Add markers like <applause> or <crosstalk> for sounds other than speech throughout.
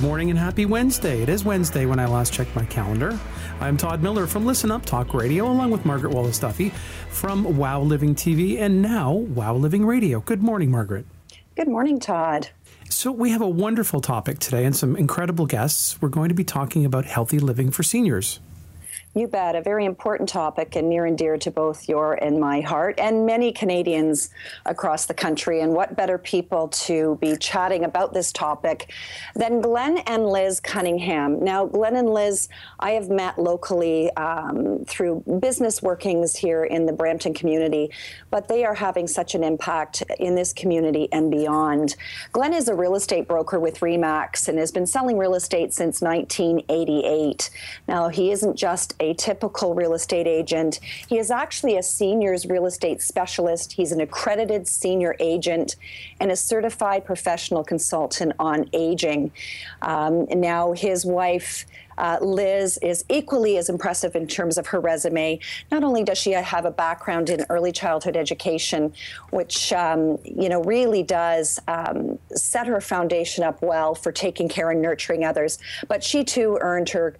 Good morning and happy Wednesday. It is Wednesday when I last checked my calendar. I'm Todd Miller from Listen Up Talk Radio, along with Margaret Wallace Duffy from Wow Living TV and now Wow Living Radio. Good morning, Margaret. Good morning, Todd. So, we have a wonderful topic today and some incredible guests. We're going to be talking about healthy living for seniors. You bet. A very important topic and near and dear to both your and my heart, and many Canadians across the country. And what better people to be chatting about this topic than Glenn and Liz Cunningham? Now, Glenn and Liz, I have met locally um, through business workings here in the Brampton community, but they are having such an impact in this community and beyond. Glenn is a real estate broker with REMAX and has been selling real estate since 1988. Now, he isn't just a typical real estate agent. He is actually a seniors real estate specialist. He's an accredited senior agent and a certified professional consultant on aging. Um, now, his wife, uh, Liz is equally as impressive in terms of her resume. Not only does she have a background in early childhood education, which um, you know really does um, set her foundation up well for taking care and nurturing others, but she too earned her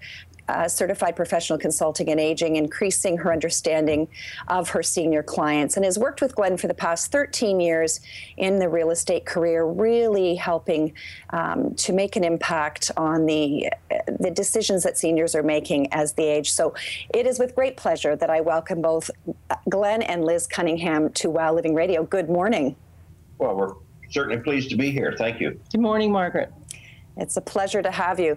uh, certified professional consulting in aging, increasing her understanding of her senior clients, and has worked with Glenn for the past 13 years in the real estate career, really helping um, to make an impact on the the decisions that seniors are making as they age. So, it is with great pleasure that I welcome both Glenn and Liz Cunningham to Wow Living Radio. Good morning. Well, we're certainly pleased to be here. Thank you. Good morning, Margaret. It's a pleasure to have you.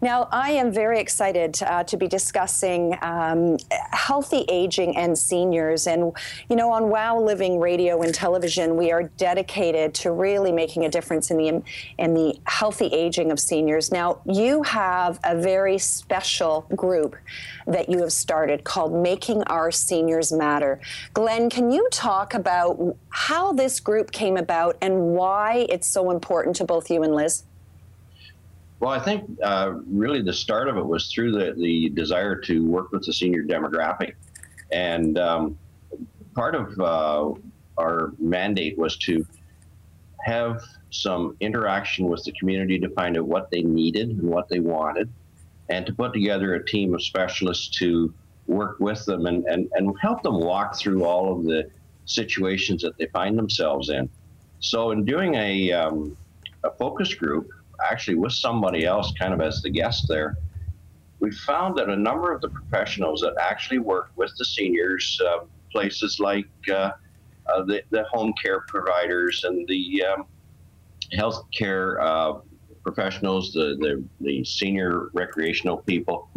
Now, I am very excited uh, to be discussing um, healthy aging and seniors. And, you know, on WOW Living Radio and television, we are dedicated to really making a difference in the, in the healthy aging of seniors. Now, you have a very special group that you have started called Making Our Seniors Matter. Glenn, can you talk about how this group came about and why it's so important to both you and Liz? Well, I think uh, really the start of it was through the, the desire to work with the senior demographic. And um, part of uh, our mandate was to have some interaction with the community to find out what they needed and what they wanted, and to put together a team of specialists to work with them and, and, and help them walk through all of the situations that they find themselves in. So, in doing a, um, a focus group, actually with somebody else, kind of as the guest there, we found that a number of the professionals that actually work with the seniors, uh, places like uh, uh, the, the home care providers and the um, health care uh, professionals, the, the, the senior recreational people,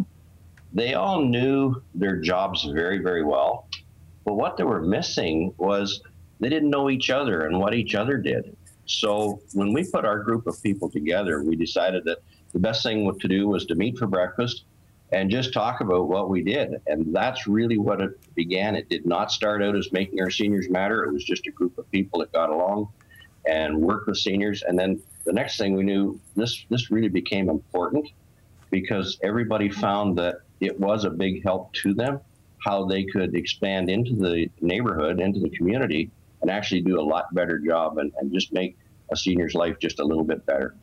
they all knew their jobs very, very well. But what they were missing was they didn't know each other and what each other did. So when we put our group of people together, we decided that the best thing to do was to meet for breakfast and just talk about what we did. And that's really what it began. It did not start out as making our seniors matter. It was just a group of people that got along and worked with seniors. And then the next thing we knew, this this really became important because everybody found that it was a big help to them how they could expand into the neighborhood, into the community, and actually do a lot better job and, and just make a senior's life just a little bit better.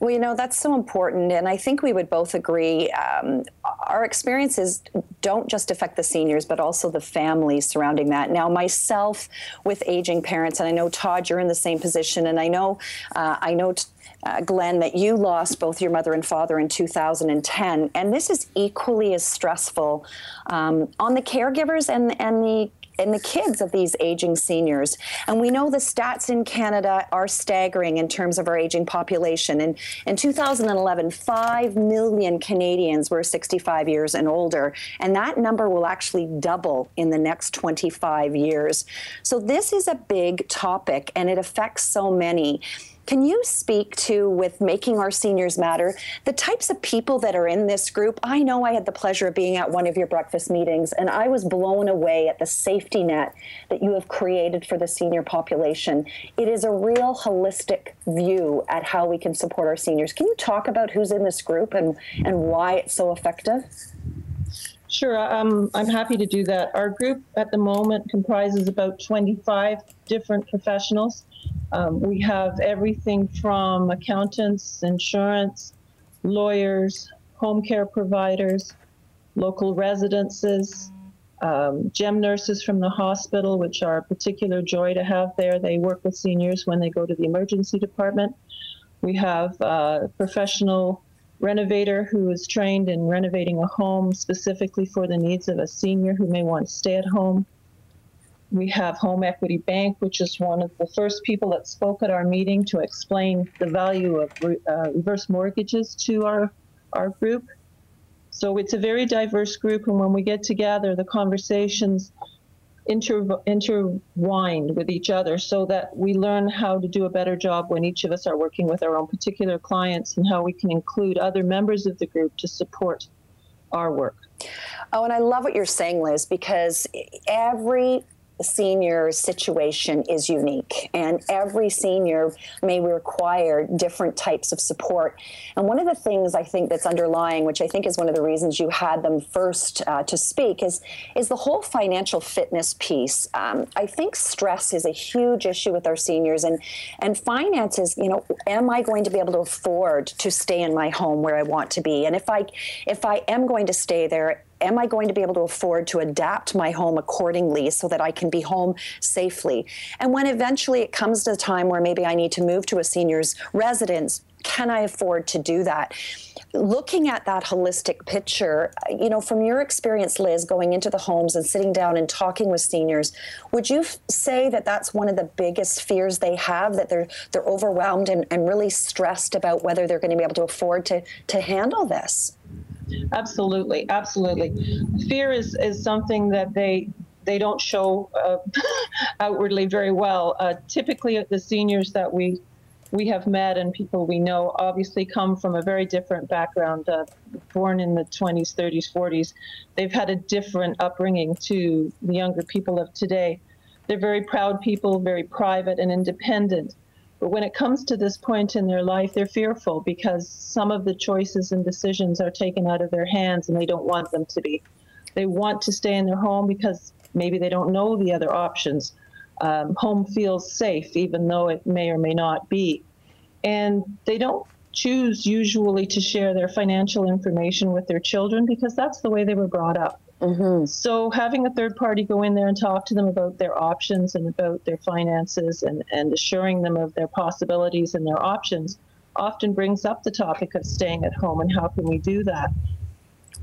Well, you know, that's so important. And I think we would both agree um, our experiences don't just affect the seniors, but also the families surrounding that. Now, myself with aging parents, and I know, Todd, you're in the same position, and I know, uh, I know. Uh, Glenn, that you lost both your mother and father in 2010, and this is equally as stressful um, on the caregivers and and the in the kids of these aging seniors. And we know the stats in Canada are staggering in terms of our aging population. And in 2011, 5 million Canadians were 65 years and older. And that number will actually double in the next 25 years. So this is a big topic and it affects so many. Can you speak to, with Making Our Seniors Matter, the types of people that are in this group? I know I had the pleasure of being at one of your breakfast meetings, and I was blown away at the safety net that you have created for the senior population. It is a real holistic view at how we can support our seniors. Can you talk about who's in this group and, and why it's so effective? Sure, um, I'm happy to do that. Our group at the moment comprises about 25 different professionals Um, we have everything from accountants, insurance, lawyers, home care providers, local residences, um, GEM nurses from the hospital, which are a particular joy to have there. They work with seniors when they go to the emergency department. We have a professional renovator who is trained in renovating a home specifically for the needs of a senior who may want to stay at home. We have Home Equity Bank, which is one of the first people that spoke at our meeting to explain the value of re- uh, reverse mortgages to our, our group. So it's a very diverse group, and when we get together, the conversations inter- with each other so that we learn how to do a better job when each of us are working with our own particular clients and how we can include other members of the group to support our work. Oh, and I love what you're saying, Liz, because every senior situation is unique, and every senior may require different types of support. And one of the things I think that's underlying, which I think is one of the reasons you had them first uh, to speak, is is the whole financial fitness piece. Um, I think stress is a huge issue with our seniors, and and finances. You know, am I going to be able to afford to stay in my home where I want to be? And if I if I am going to stay there am I going to be able to afford to adapt my home accordingly so that I can be home safely? And when eventually it comes to the time where maybe I need to move to a senior's residence, can I afford to do that? Looking at that holistic picture, you know, from your experience, Liz, going into the homes and sitting down and talking with seniors, would you say that that's one of the biggest fears they have that they're they're overwhelmed and, and really stressed about whether they're going to be able to afford to to handle this? Absolutely, absolutely. Fear is is something that they they don't show uh, <laughs> outwardly very well. Uh, typically, the seniors that we we have met and people we know obviously come from a very different background. Uh, born in the 20s, 30s, 40s, they've had a different upbringing to the younger people of today. They're very proud people, very private and independent. But when it comes to this point in their life, they're fearful because some of the choices and decisions are taken out of their hands and they don't want them to be. They want to stay in their home because maybe they don't know the other options. Um, home feels safe, even though it may or may not be. And they don't choose usually to share their financial information with their children because that's the way they were brought up. Mm-hmm. So having a third party go in there and talk to them about their options and about their finances and, and assuring them of their possibilities and their options often brings up the topic of staying at home and how can we do that.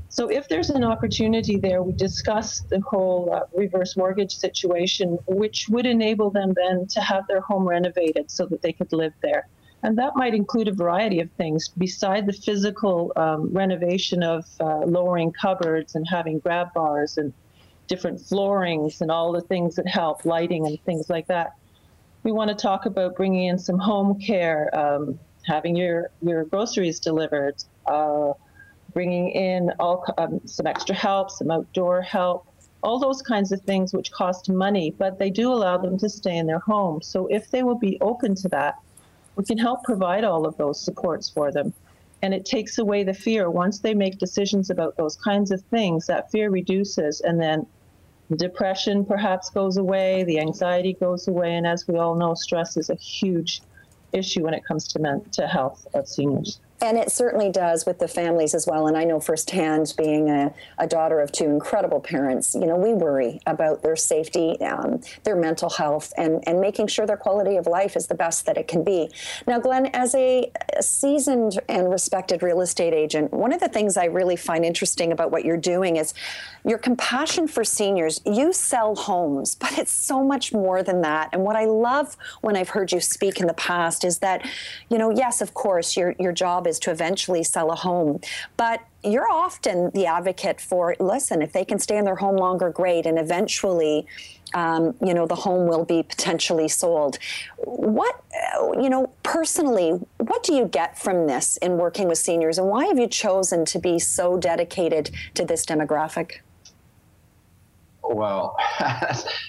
So if there's an opportunity there, we discuss the whole uh, reverse mortgage situation, which would enable them then to have their home renovated so that they could live there. And that might include a variety of things beside the physical um, renovation of uh, lowering cupboards and having grab bars and different floorings and all the things that help, lighting and things like that. We want to talk about bringing in some home care, um, having your, your groceries delivered, uh, bringing in all um, some extra help, some outdoor help, all those kinds of things which cost money, but they do allow them to stay in their home. So if they will be open to that, we can help provide all of those supports for them. And it takes away the fear. Once they make decisions about those kinds of things, that fear reduces, and then depression perhaps goes away, the anxiety goes away. And as we all know, stress is a huge issue when it comes to mental health of seniors. And it certainly does with the families as well. And I know firsthand, being a, a daughter of two incredible parents, you know, we worry about their safety, um, their mental health, and, and making sure their quality of life is the best that it can be. Now, Glenn, as a, seasoned and respected real estate agent, one of the things I really find interesting about what you're doing is your compassion for seniors. You sell homes, but it's so much more than that. And what I love when I've heard you speak in the past is that, you know, yes, of course, your, your job is is to eventually sell a home. But you're often the advocate for listen, if they can stay in their home longer, great, and eventually. Um, you know the home will be potentially sold. What you know personally, what do you get from this in working with seniors, and why have you chosen to be so dedicated to this demographic? Well, <laughs>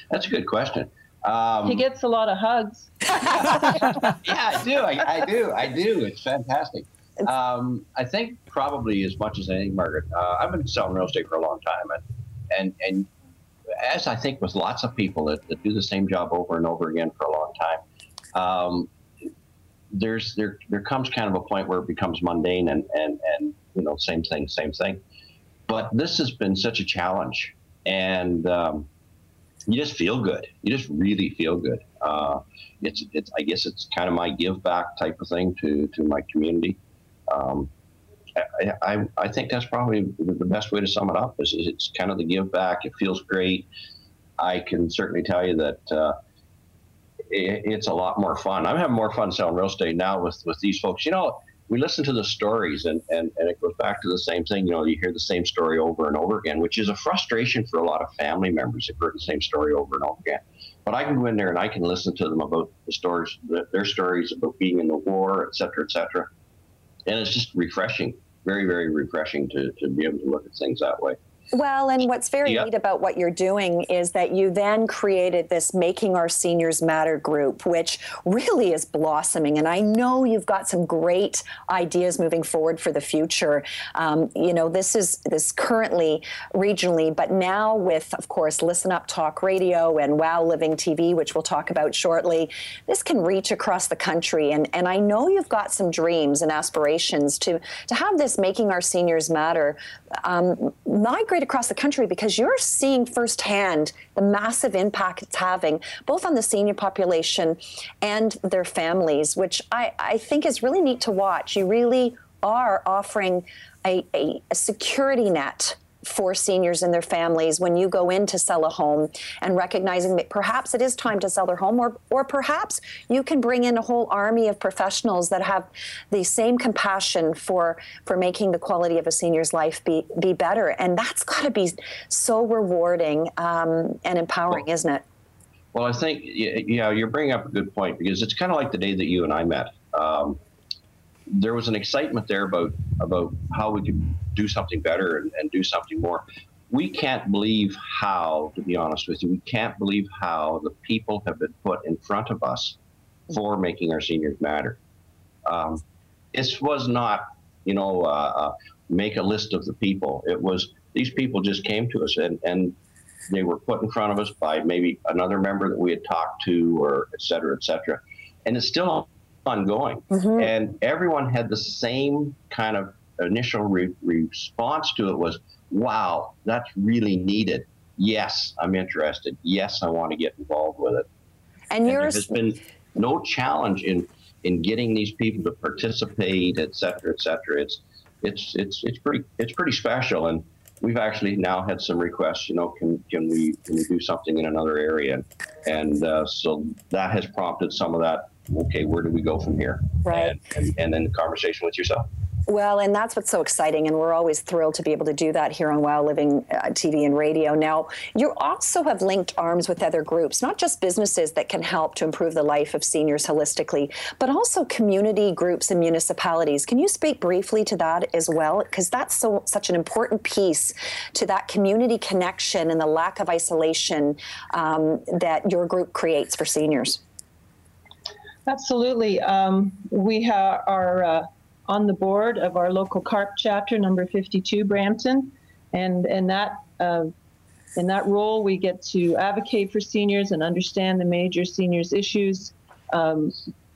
that's a good question. Um, he gets a lot of hugs. <laughs> yeah, I do. I, I, do. I do. It's fantastic. Um, I think probably as much as anything, Margaret. Uh, I've been selling real estate for a long time, and and and as I think with lots of people that, that do the same job over and over again for a long time, um, there's there there comes kind of a point where it becomes mundane and and and you know same thing same thing. But this has been such a challenge and um, you just feel good. You just really feel good. Uh, it's it's i guess it's kind of my give back type of thing to to my community um, I, I, think that's probably the best way to sum it up is, it's kind of the give back it feels great i can certainly tell you that uh, it's a lot more fun. I'm having more fun selling real estate now with, with these folks. You know, we listen to the stories and, and, and it goes back to the same thing. You know, you hear the same story over and over again, which is a frustration for a lot of family members who've heard the same story over and over again. But I can go in there and I can listen to them about the stories, their stories about being in the war, et cetera, et cetera. And it's just refreshing, very, very refreshing to, to be able to look at things that way. Well, and what's very neat about what you're doing is that you then created this Making Our Seniors Matter group, which really is blossoming. And I know you've got some great ideas moving forward for the future. Um, you know, this is this currently regionally, but now with, of course, Listen Up Talk Radio and Wow Living TV, which we'll talk about shortly, this can reach across the country. And, and I know you've got some dreams and aspirations to, to have this Making Our Seniors Matter um, migrate across the country because you're seeing firsthand the massive impact it's having, both on the senior population and their families, which I, I think is really neat to watch. You really are offering a, a, a security net for seniors and their families when you go in to sell a home and recognizing that perhaps it is time to sell their home or or perhaps you can bring in a whole army of professionals that have the same compassion for for making the quality of a senior's life be be better. And that's got to be so rewarding um, and empowering isn't it? well i think yeah you're bringing up a good point because it's kind of like the day that you and i met. Um, there was an excitement there about about how we could do something better and, and, do something more. We can't believe how, to be honest with you, we can't believe how the people have been put in front of us for making our seniors matter. Um, this was not, you know, uh, uh, make a list of the people. It was these people just came to us and, and they were put in front of us by maybe another member that we had talked to or et cetera, et cetera. And it's still ongoing. Mm-hmm. And everyone had the same kind of initial re- response to it was, wow, that's really needed. Yes, I'm interested. Yes, I want to get involved with it. And, and there's been no challenge in in getting these people to participate, et cetera, et cetera. It's it's it's it's pretty it's pretty special. And we've actually now had some requests. You know, can can we can we do something in another area? And uh, so that has prompted some of that okay, where do we go from here? Right. And, and, and then the conversation with yourself. Well, and that's what's so exciting, and we're always thrilled to be able to do that here on Wow Living uh, TV and radio. Now, you also have linked arms with other groups, not just businesses that can help to improve the life of seniors holistically, but also community groups and municipalities. Can you speak briefly to that as well? Because that's so such an important piece to that community connection and the lack of isolation um, that your group creates for seniors. Absolutely. Um, we ha- are uh, on the board of our local CARP chapter, number 52, Brampton, and in that uh, in that role, we get to advocate for seniors and understand the major seniors issues um,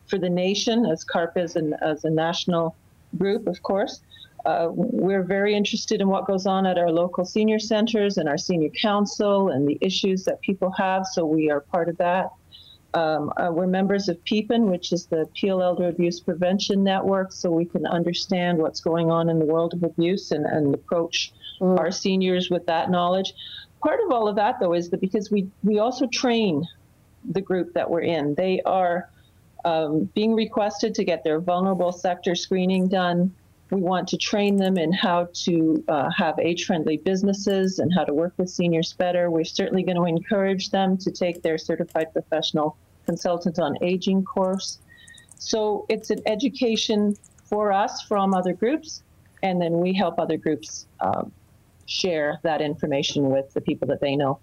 for the nation, as CARP is an, as a national group, of course. Uh, we're very interested in what goes on at our local senior centers and our senior council and the issues that people have, so we are part of that. Um, uh, we're members of PEPAN, which is the Peel Elder Abuse Prevention Network, so we can understand what's going on in the world of abuse and, and approach mm. our seniors with that knowledge. Part of all of that, though, is that because we, we also train the group that we're in. They are um, being requested to get their vulnerable sector screening done. We want to train them in how to uh, have age friendly businesses and how to work with seniors better. We're certainly going to encourage them to take their certified professional consultant on aging course. So it's an education for us from other groups, and then we help other groups um, share that information with the people that they know.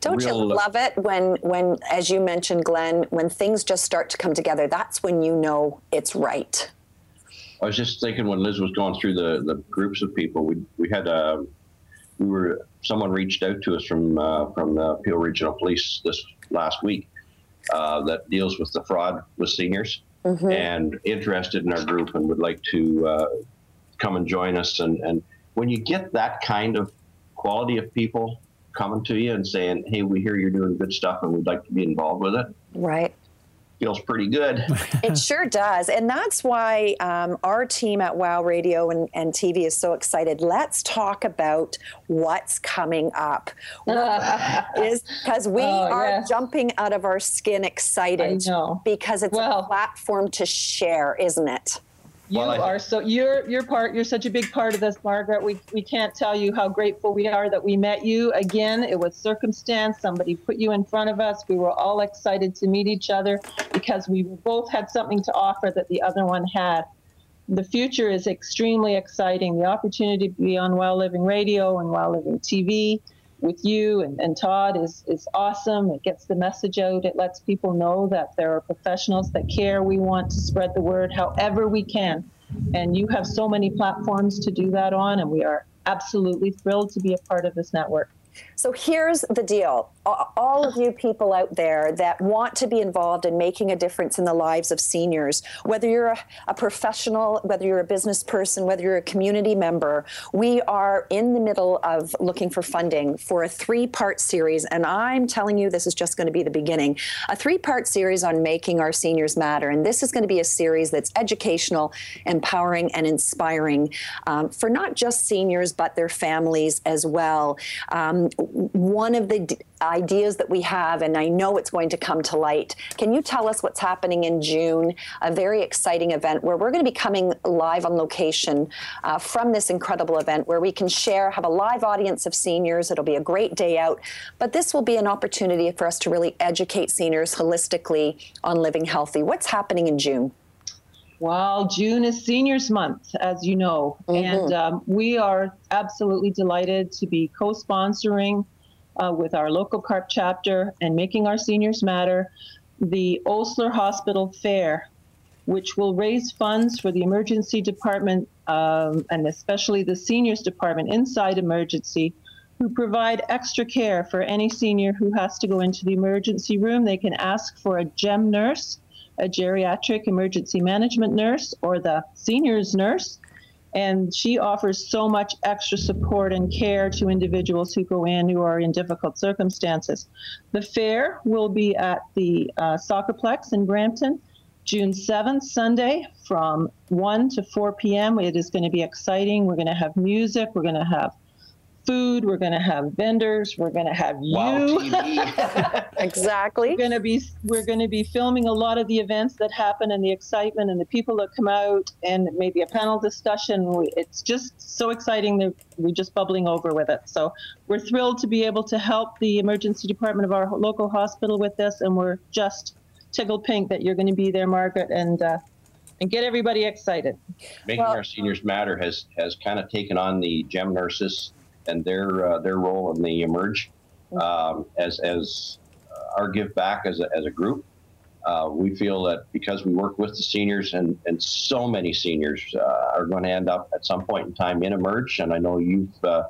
Don't Real, you love it when, when, as you mentioned, Glenn, when things just start to come together? That's when you know it's right. I was just thinking when Liz was going through the, the groups of people, we we had a uh, we were someone reached out to us from uh, from the Peel Regional Police this last week, uh, that deals with the fraud with seniors mm-hmm. and interested in our group and would like to uh, come and join us. And, and when you get that kind of quality of people coming to you and saying, "Hey, we hear you're doing good stuff, and we'd like to be involved with it," right? Feels pretty good. it sure does. And that's why um, our team at Wow Radio and, and, TV is so excited. Let's talk about what's coming up. <laughs> is because we oh, are yes. jumping out of our skin excited because it's well, a platform to share, isn't it? You well, are so you're you're part you're such a big part of this, Margaret. We we can't tell you how grateful we are that we met you again. It was circumstance. Somebody put you in front of us. We were all excited to meet each other because we both had something to offer that the other one had. The future is extremely exciting. The opportunity to be on Wow Living Radio and Wow Living TV with you and, and Todd is, is awesome. It gets the message out. It lets people know that there are professionals that care. We want to spread the word however we can. And you have so many platforms to do that on, and we are absolutely thrilled to be a part of this network. So here's the deal all of you people out there that want to be involved in making a difference in the lives of seniors, whether you're a, a, professional, whether you're a business person, whether you're a community member, we are in the middle of looking for funding for a three part series. And I'm telling you, this is just going to be the beginning a three part series on making our seniors matter. And this is going to be a series that's educational, empowering, and inspiring um, for not just seniors, but their families as well. Um, one of the d- ideas that we have, and I know it's going to come to light. Can you tell us what's happening in June? A very exciting event where we're going to be coming live on location uh, from this incredible event where we can share, have a live audience of seniors. It'll be a great day out, but this will be an opportunity for us to really educate seniors holistically on living healthy. What's happening in June? Well, June is Seniors Month, as you know, mm-hmm. and um, we are absolutely delighted to be co sponsoring uh, with our local CARP chapter and making our seniors matter the Osler Hospital Fair, which will raise funds for the emergency department um, and especially the seniors department inside emergency. Who provide extra care for any senior who has to go into the emergency room? They can ask for a GEM nurse, a geriatric emergency management nurse or the seniors nurse. And she offers so much extra support and care to individuals who go in who are in difficult circumstances. The fair will be at the uh, Soccerplex in Brampton, June 7th, Sunday, from 1 to 4 p.m. It is going to be exciting. We're going to have music, we're going to have food. We're going to have vendors. We're going to have you. Wow, <laughs> exactly. We're going to be we're going to be filming a lot of the events that happen and the excitement and the people that come out and maybe a panel discussion. It's just so exciting that we're just bubbling over with it. So we're thrilled to be able to help the emergency department of our local hospital with this, and we're just tickled pink that you're going to be there, Margaret, and. Uh, and get everybody excited. Making well, our seniors matter has has kind of taken on the GEM nurses and their uh, their role in the emerge um, as as our give back as a, as a group. Uh, we feel that because we work with the seniors and, and so many seniors uh, are going to end up at some point in time in emerge and i know you've uh,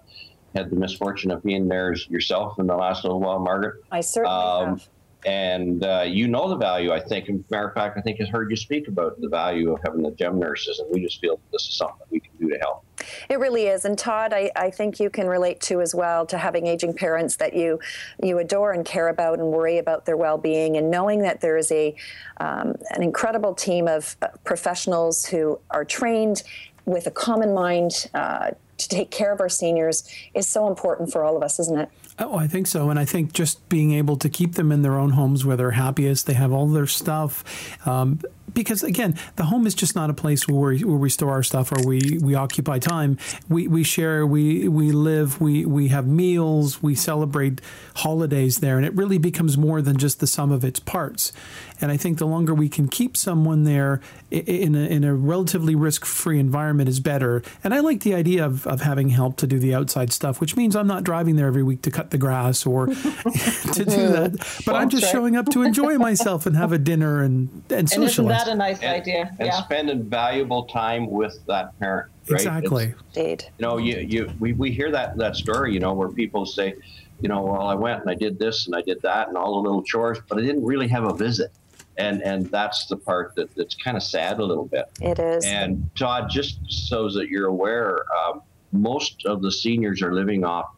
had the misfortune of being there yourself in the last little while margaret. I certainly um, have and uh, you know the value. I think, in matter of fact, I think has heard you speak about the value of having the GEM nurses, and we just feel this is something we can do to help. It really is, and Todd, I, I think you can relate to as well to having aging parents that you you adore and care about and worry about their well-being, and knowing that there is a um, an incredible team of uh, professionals who are trained with a common mind. Uh, to take care of our seniors is so important for all of us, isn't it? Oh, I think so. And I think just being able to keep them in their own homes where they're happiest, they have all their stuff. Um, because again, the home is just not a place where we, where we store our stuff or we, we occupy time. We, we share, we, we live, we, we have meals, we celebrate holidays there. And it really becomes more than just the sum of its parts. And I think the longer we can keep someone there in a, in a relatively risk free environment is better. And I like the idea of, of having help to do the outside stuff, which means I'm not driving there every week to cut the grass or <laughs> to do <laughs> that. But I'm just showing up to enjoy myself and have a dinner and, and socialize. And isn't that a nice and, idea? And yeah. spending valuable time with that parent. Right? Exactly. Indeed. You know, you, you we, we hear that, that story, you know, where people say, you know, well, I went and I did this and I did that and all the little chores, but I didn't really have a visit. And, and that's the part that, that's kind of sad a little bit. It is. And Todd, just so that you're aware, um, most of the seniors are living off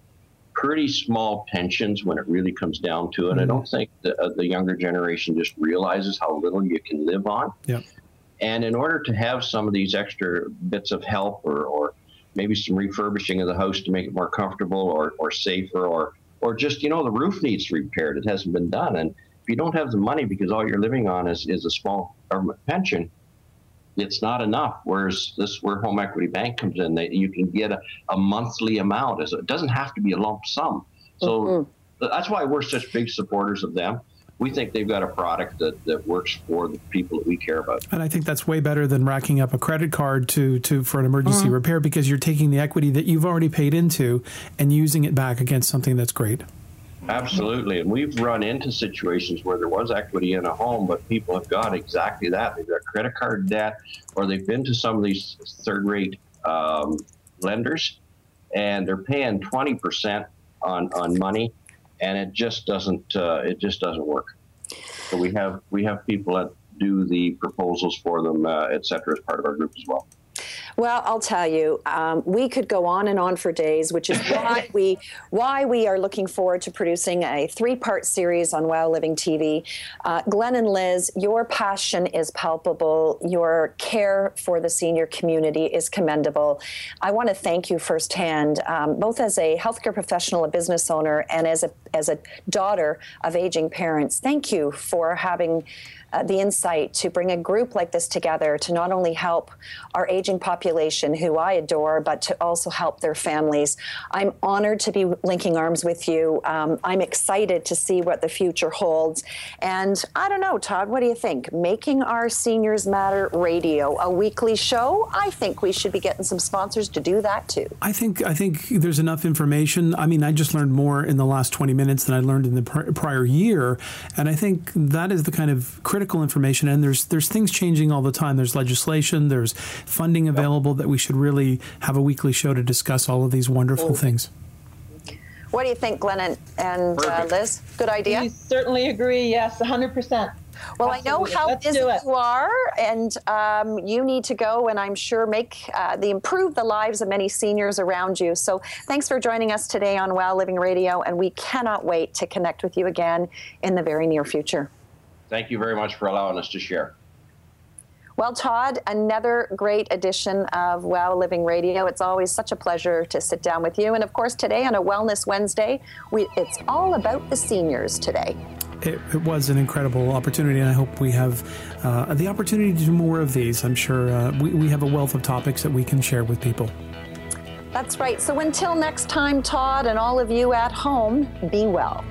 pretty small pensions when it really comes down to it. Mm-hmm. I don't think the, uh, the younger generation just realizes how little you can live on. Yep. And in order to have some of these extra bits of help or, or maybe some refurbishing of the house to make it more comfortable or, or safer or or just you know the roof needs repaired it hasn't been done and if you don't have the money because all you're living on is, is a small government pension it's not enough whereas this where home equity bank comes in that you can get a, a monthly amount it doesn't have to be a lump sum so mm-hmm. that's why we're such big supporters of them we think they've got a product that, that works for the people that we care about. And I think that's way better than racking up a credit card to, to for an emergency mm-hmm. repair because you're taking the equity that you've already paid into and using it back against something that's great. Absolutely. And we've run into situations where there was equity in a home, but people have got exactly that. They've got credit card debt, or they've been to some of these third rate um, lenders and they're paying 20% on, on money and it just doesn't uh, it just doesn't work. So we have we have people that do the proposals for them, uh, et cetera, as part of our group as well. Well, I'll tell you, um, we could go on and on for days, which is <laughs> why we why we are looking forward to producing a three-part series on Wow Living TV. Uh, Glenn and Liz, your passion is palpable. Your care for the senior community is commendable. I want to thank you firsthand, um, both as a healthcare professional, a business owner, and as a as a daughter of aging parents. Thank you for having uh, the insight to bring a group like this together to not only help our aging population, who I adore, but to also help their families. I'm honored to be linking arms with you. Um, I'm excited to see what the future holds. And I don't know, Todd, what do you think? Making our Seniors Matter radio a weekly show? I think we should be getting some sponsors to do that too. I think I think there's enough information. I mean, I just learned more in the last 20 minutes than I learned in the pr- prior year, and I think that is the kind of critical critical information, and there's there's things changing all the time. There's legislation, there's funding available that we should really have a weekly show to discuss all of these wonderful things. What do you think, Glenn and, and uh, Liz? Good idea. We certainly agree. Yes, 100 percent. Well, Absolutely. I know how Let's busy you are, and um, you need to go, and I'm sure make uh, the improve the lives of many seniors around you. So, thanks for joining us today on Wow Living Radio, and we cannot wait to connect with you again in the very near future. Thank you very much for allowing us to share. Well, Todd, another great edition of Wow Living Radio. It's always such a pleasure to sit down with you. And of course, today on a Wellness Wednesday, we, it's all about the seniors today. It, it, was an incredible opportunity, and I hope we have uh, the opportunity to do more of these. I'm sure uh, we, we have a wealth of topics that we can share with people. That's right. So until next time, Todd, and all of you at home, be well.